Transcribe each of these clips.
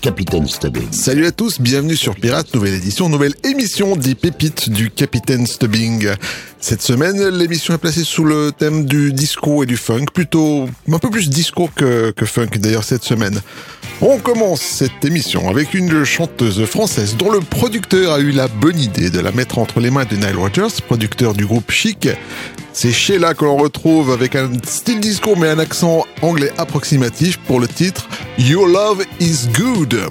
Capitaine Stubbing. Salut à tous, bienvenue sur Pirate, nouvelle édition, nouvelle émission des pépites du Capitaine Stubbing. Cette semaine, l'émission est placée sous le thème du disco et du funk, plutôt un peu plus disco que, que funk d'ailleurs cette semaine. On commence cette émission avec une chanteuse française dont le producteur a eu la bonne idée de la mettre entre les mains de Nile Rodgers, producteur du groupe Chic. C'est Sheila que l'on retrouve avec un style disco mais un accent anglais approximatif pour le titre Your Love is Good.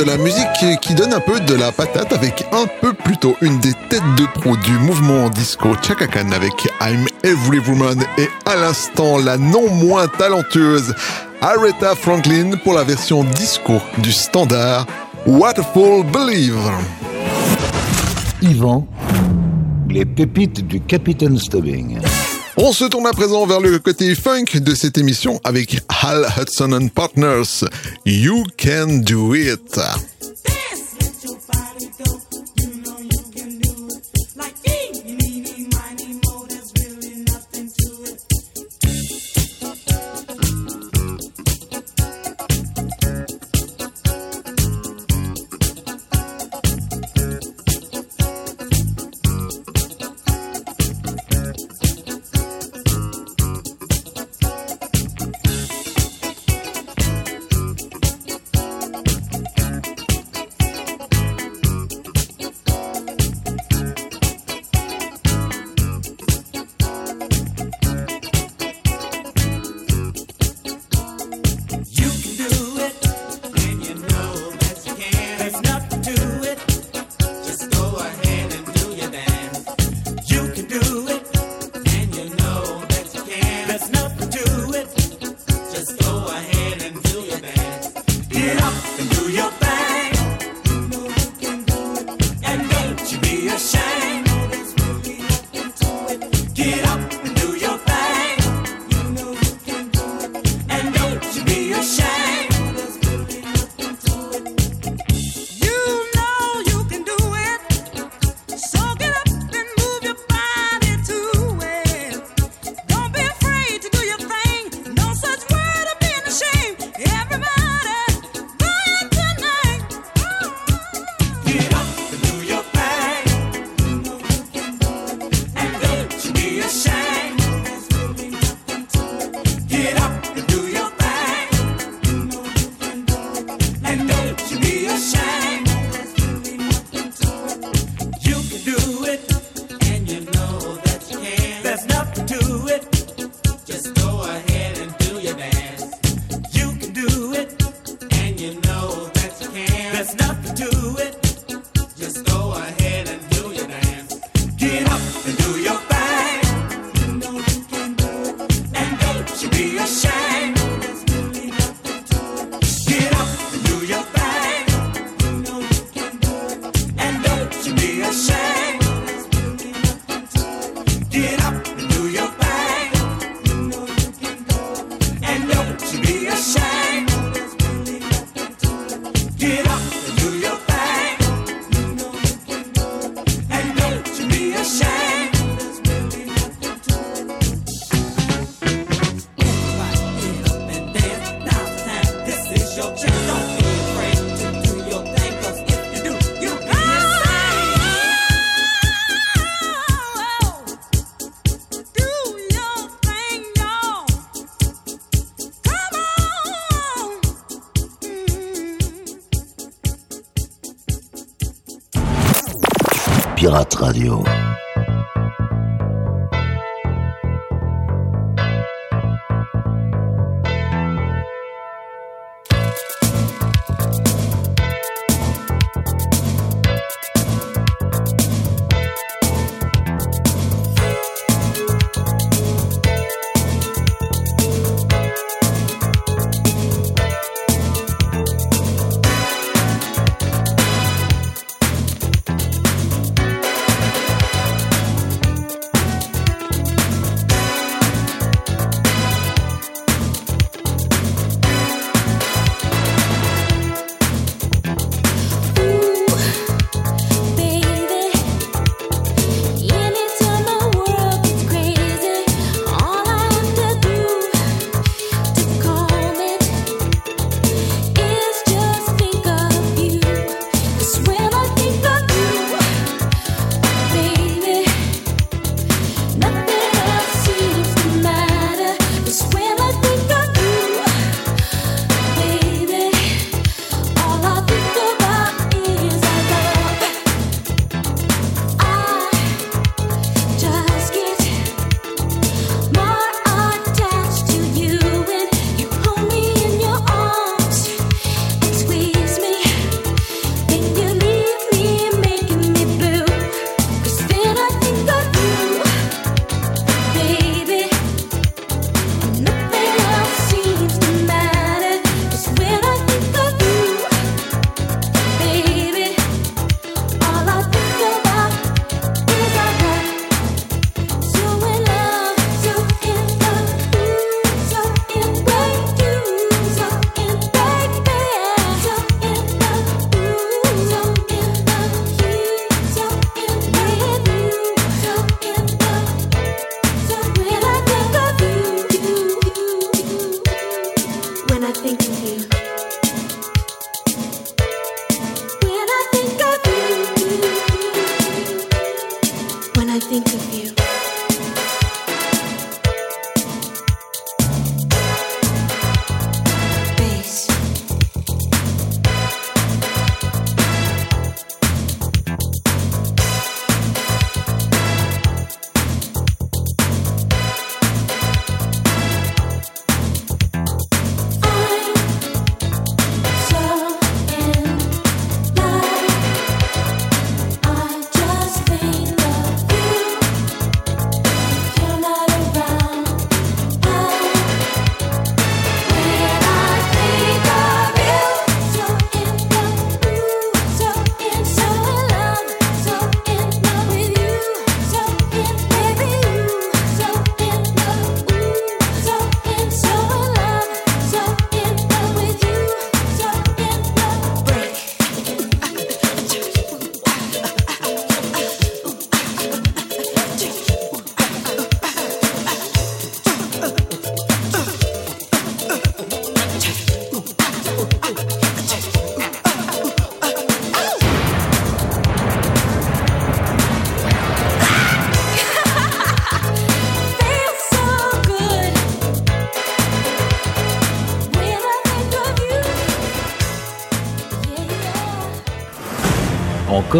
de la musique qui donne un peu de la patate avec un peu plus tôt une des têtes de proue du mouvement disco Chaka Khan avec I'm Every Woman et à l'instant la non moins talentueuse Aretha Franklin pour la version disco du standard Waterfall Believe. Yvan, les pépites du Capitaine Stubbing. On se tourne à présent vers le côté funk de cette émission avec Hal Hudson and Partners. You Can Do It.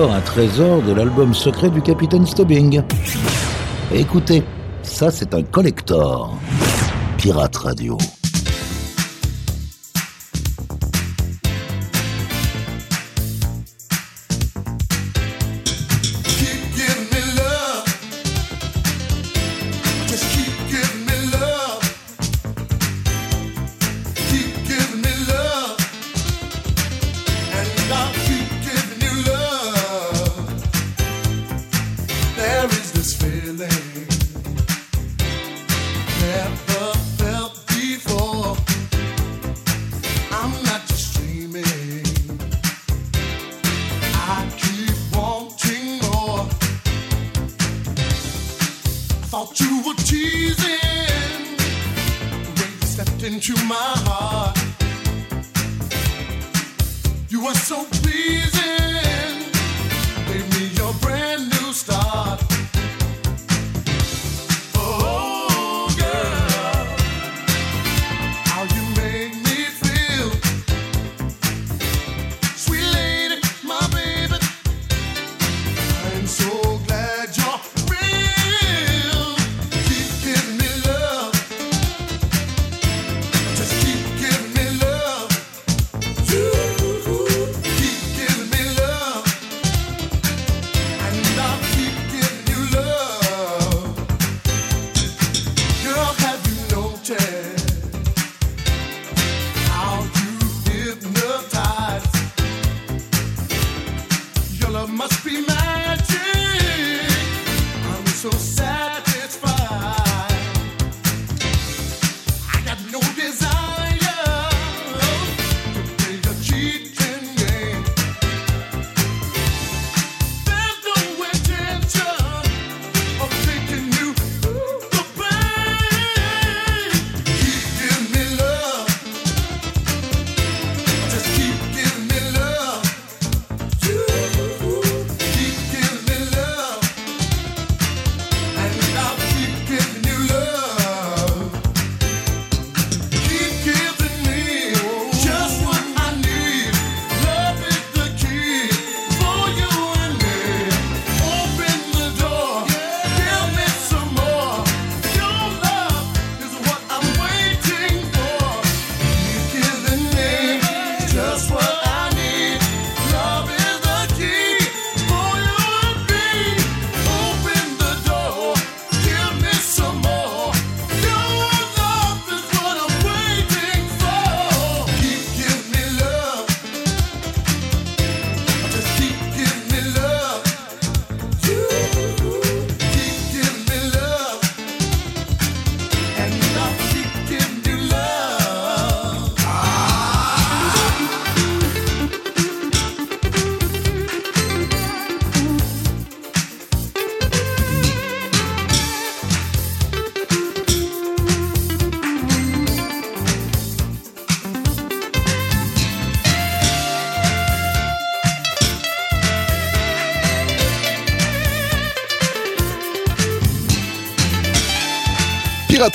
un trésor de l'album secret du capitaine Stubbing. Écoutez, ça c'est un collector. Pirate Radio.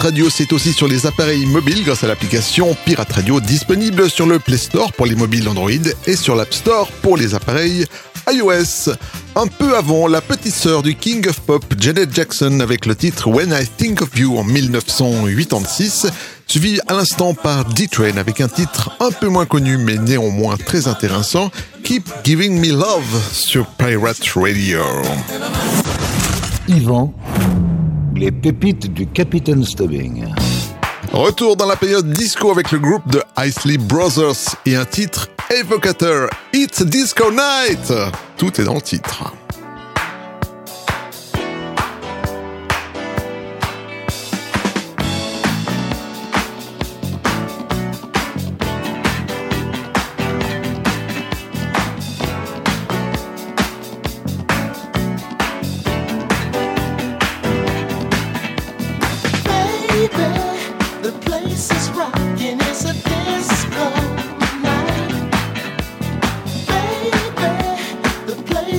Radio, c'est aussi sur les appareils mobiles grâce à l'application Pirate Radio disponible sur le Play Store pour les mobiles Android et sur l'App Store pour les appareils iOS. Un peu avant, la petite sœur du King of Pop, Janet Jackson, avec le titre When I Think of You en 1986, suivi à l'instant par D-Train avec un titre un peu moins connu mais néanmoins très intéressant, Keep Giving Me Love sur Pirate Radio. Yvan les pépites du Capitaine Stubbing. Retour dans la période disco avec le groupe de Isley Brothers et un titre évocateur It's Disco Night. Tout est dans le titre.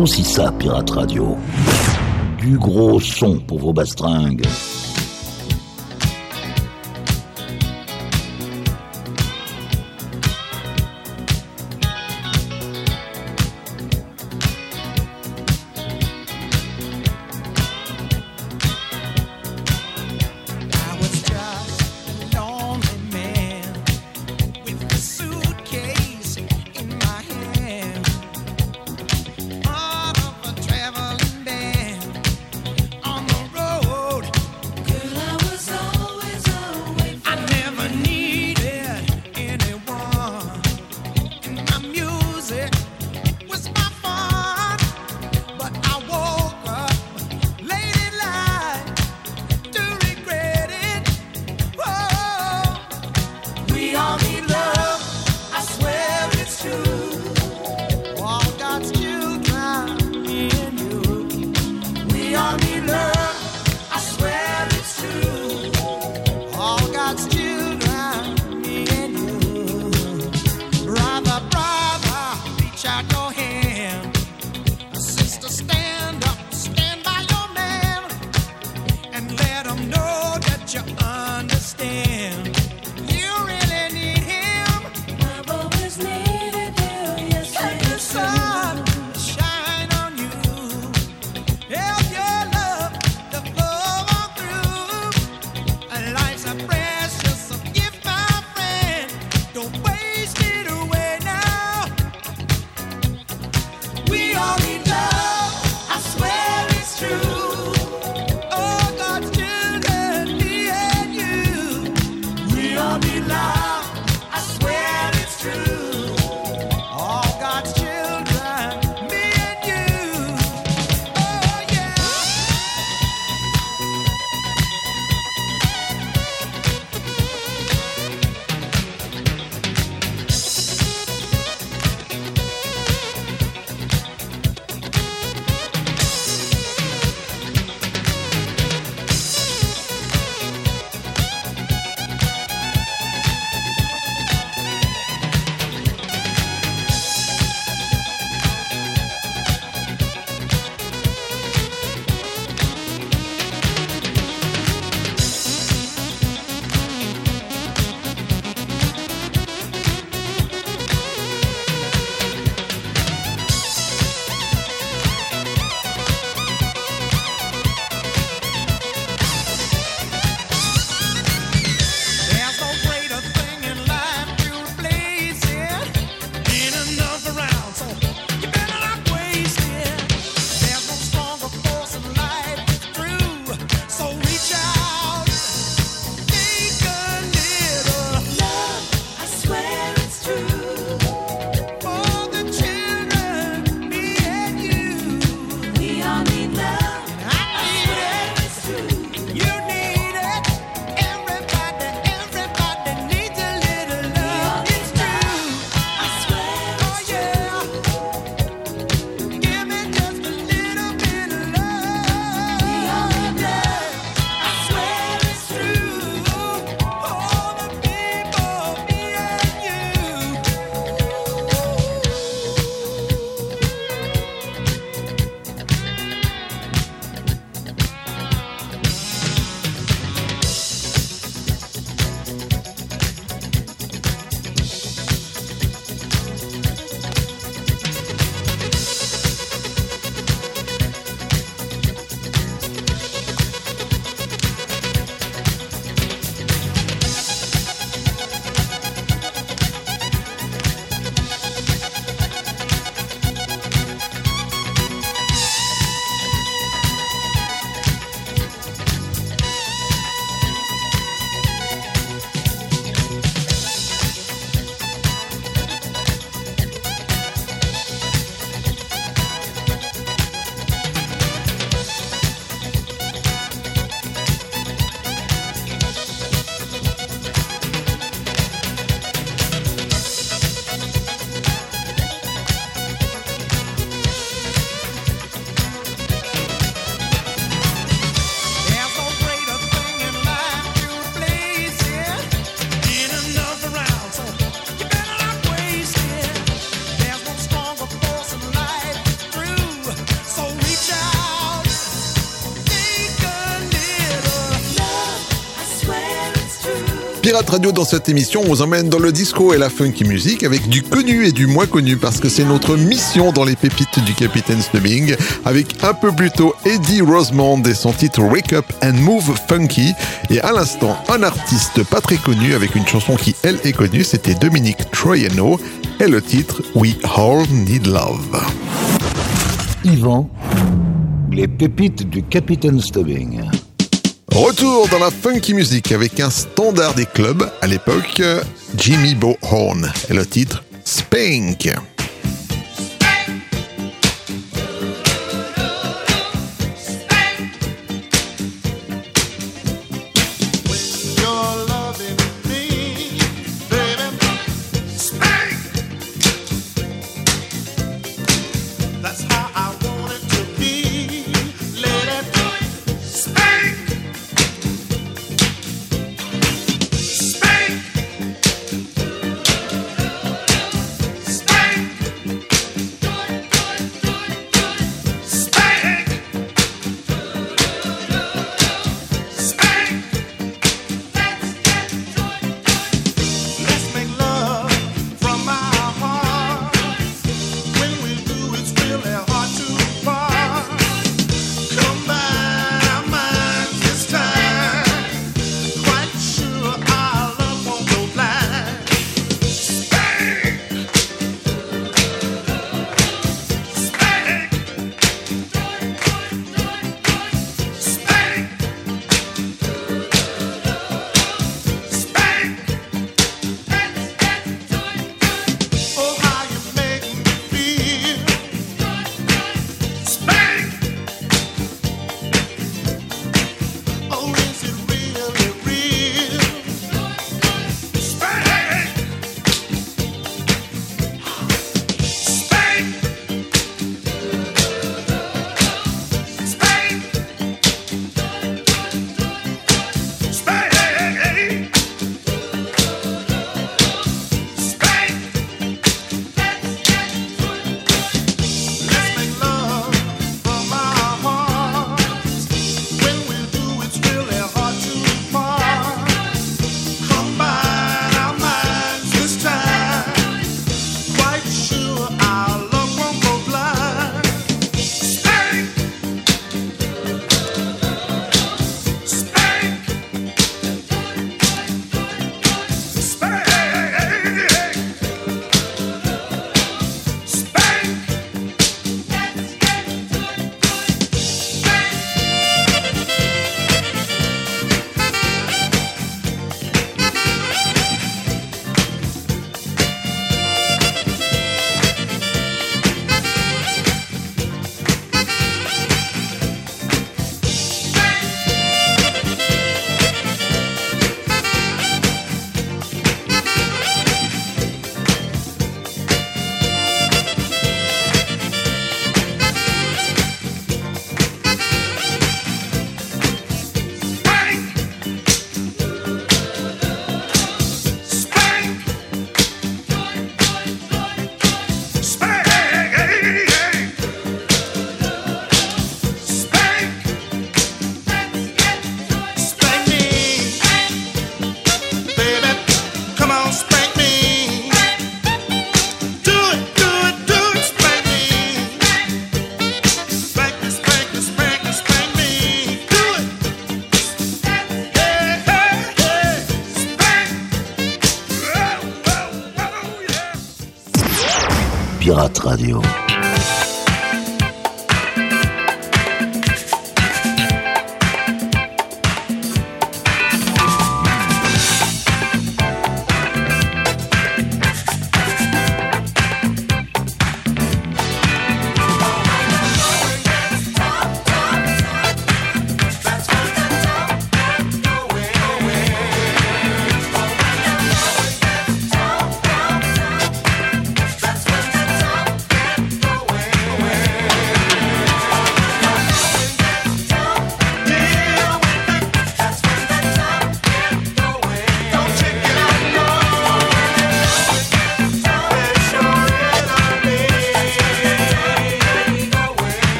aussi ça, Pirate Radio. Du gros son pour vos bastringues. Radio dans cette émission, on vous emmène dans le disco et la funky music avec du connu et du moins connu parce que c'est notre mission dans les pépites du Capitaine Stubbing avec un peu plus tôt Eddie Rosemond et son titre Wake Up and Move Funky et à l'instant un artiste pas très connu avec une chanson qui elle est connue, c'était Dominique Troiano et le titre We All Need Love. Yvan, les pépites du Capitaine Stubbing. Retour dans la funky music avec un standard des clubs à l'époque, Jimmy Bo Horn et le titre Spank.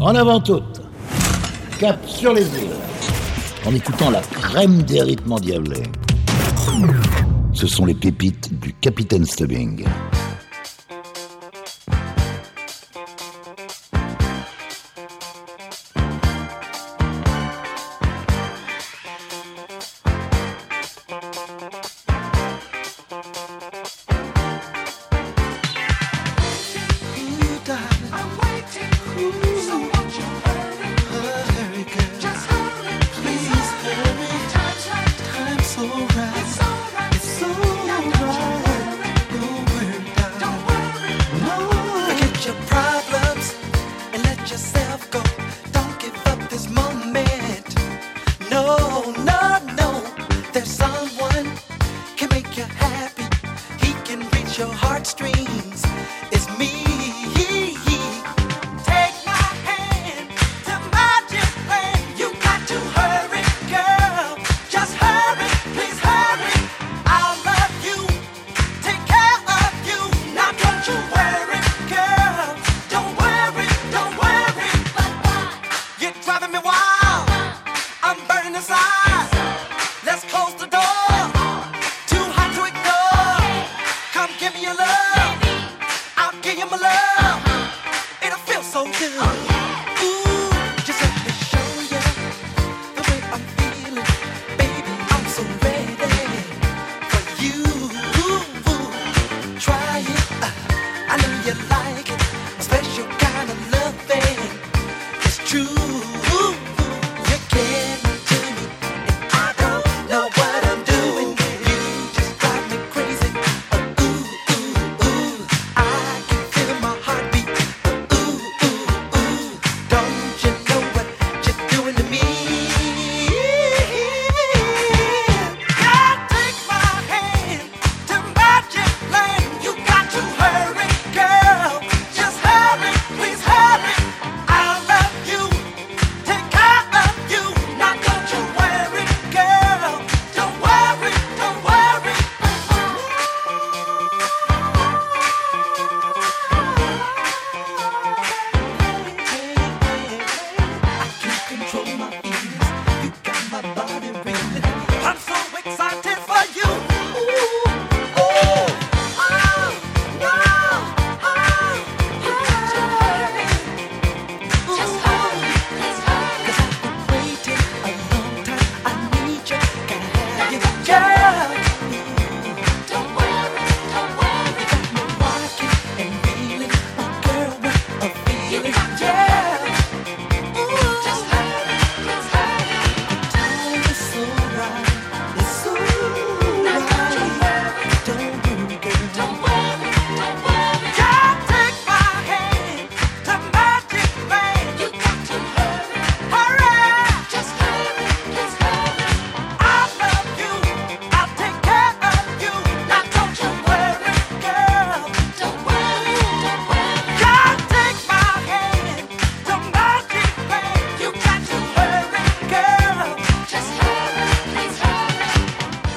En avant toute, cap sur les îles, en écoutant la crème des rythmes endiablés. Ce sont les pépites du Capitaine Stubbing.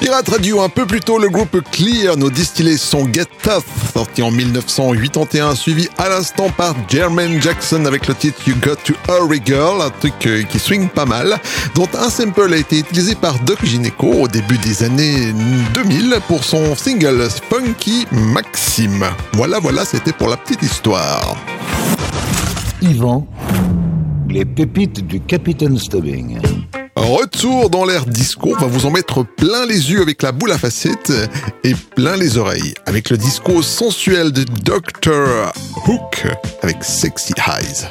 Pirate Radio, un peu plus tôt, le groupe Clear nous distillait son Get Tough, sorti en 1981, suivi à l'instant par Jermaine Jackson avec le titre You Got to Hurry Girl, un truc euh, qui swing pas mal, dont un sample a été utilisé par Doc Gineco au début des années 2000 pour son single Funky Maxime. Voilà, voilà, c'était pour la petite histoire. Yvan, les pépites du Capitaine Stubbing. Retour dans l'air disco, va vous en mettre plein les yeux avec la boule à facettes et plein les oreilles avec le disco sensuel de Dr. Hook avec Sexy Eyes.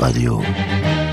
Radio.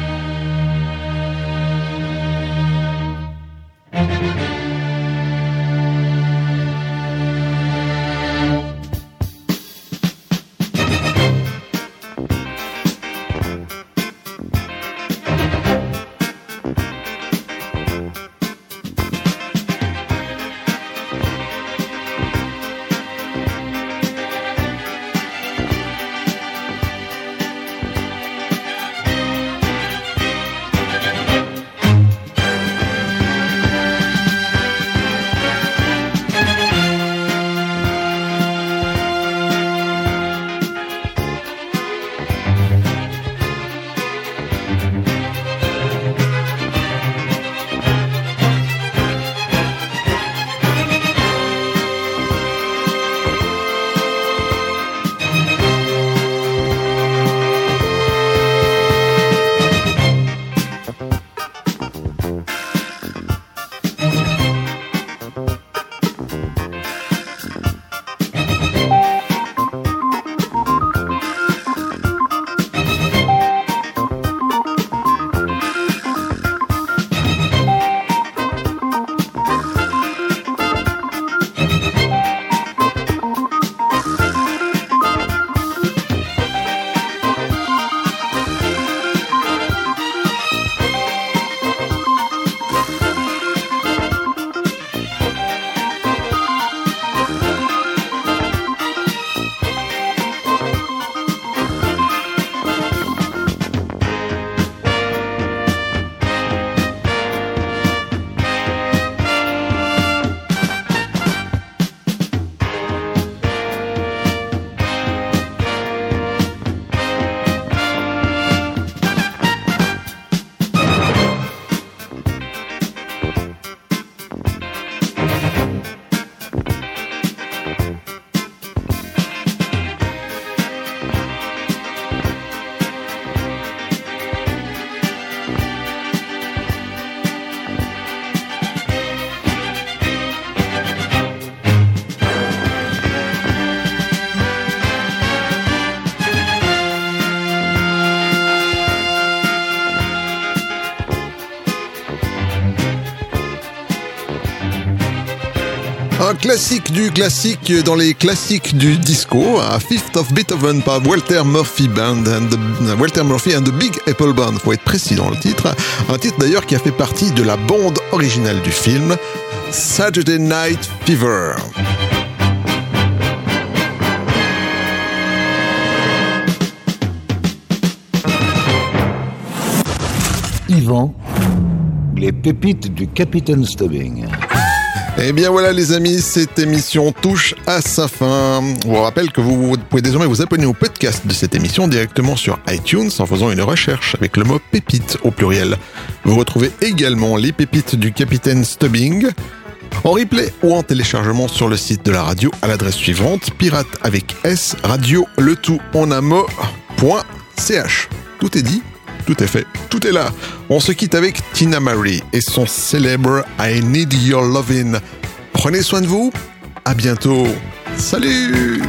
Classique du classique dans les classiques du disco, un Fifth of Beethoven par Walter Murphy Band and the, Walter Murphy and the Big Apple Band, faut être précis dans le titre. Un titre d'ailleurs qui a fait partie de la bande originale du film Saturday Night Fever. Yvan, les pépites du Capitaine Stubbing. Eh bien voilà les amis, cette émission touche à sa fin. Je vous rappelle que vous pouvez désormais vous abonner au podcast de cette émission directement sur iTunes en faisant une recherche avec le mot pépite au pluriel. Vous retrouvez également les pépites du capitaine Stubbing en replay ou en téléchargement sur le site de la radio à l'adresse suivante pirate avec S radio le tout en un point ch. Tout est dit, tout est fait, tout est là. On se quitte avec Tina Marie et son célèbre I Need Your Lovin'. Prenez soin de vous. À bientôt. Salut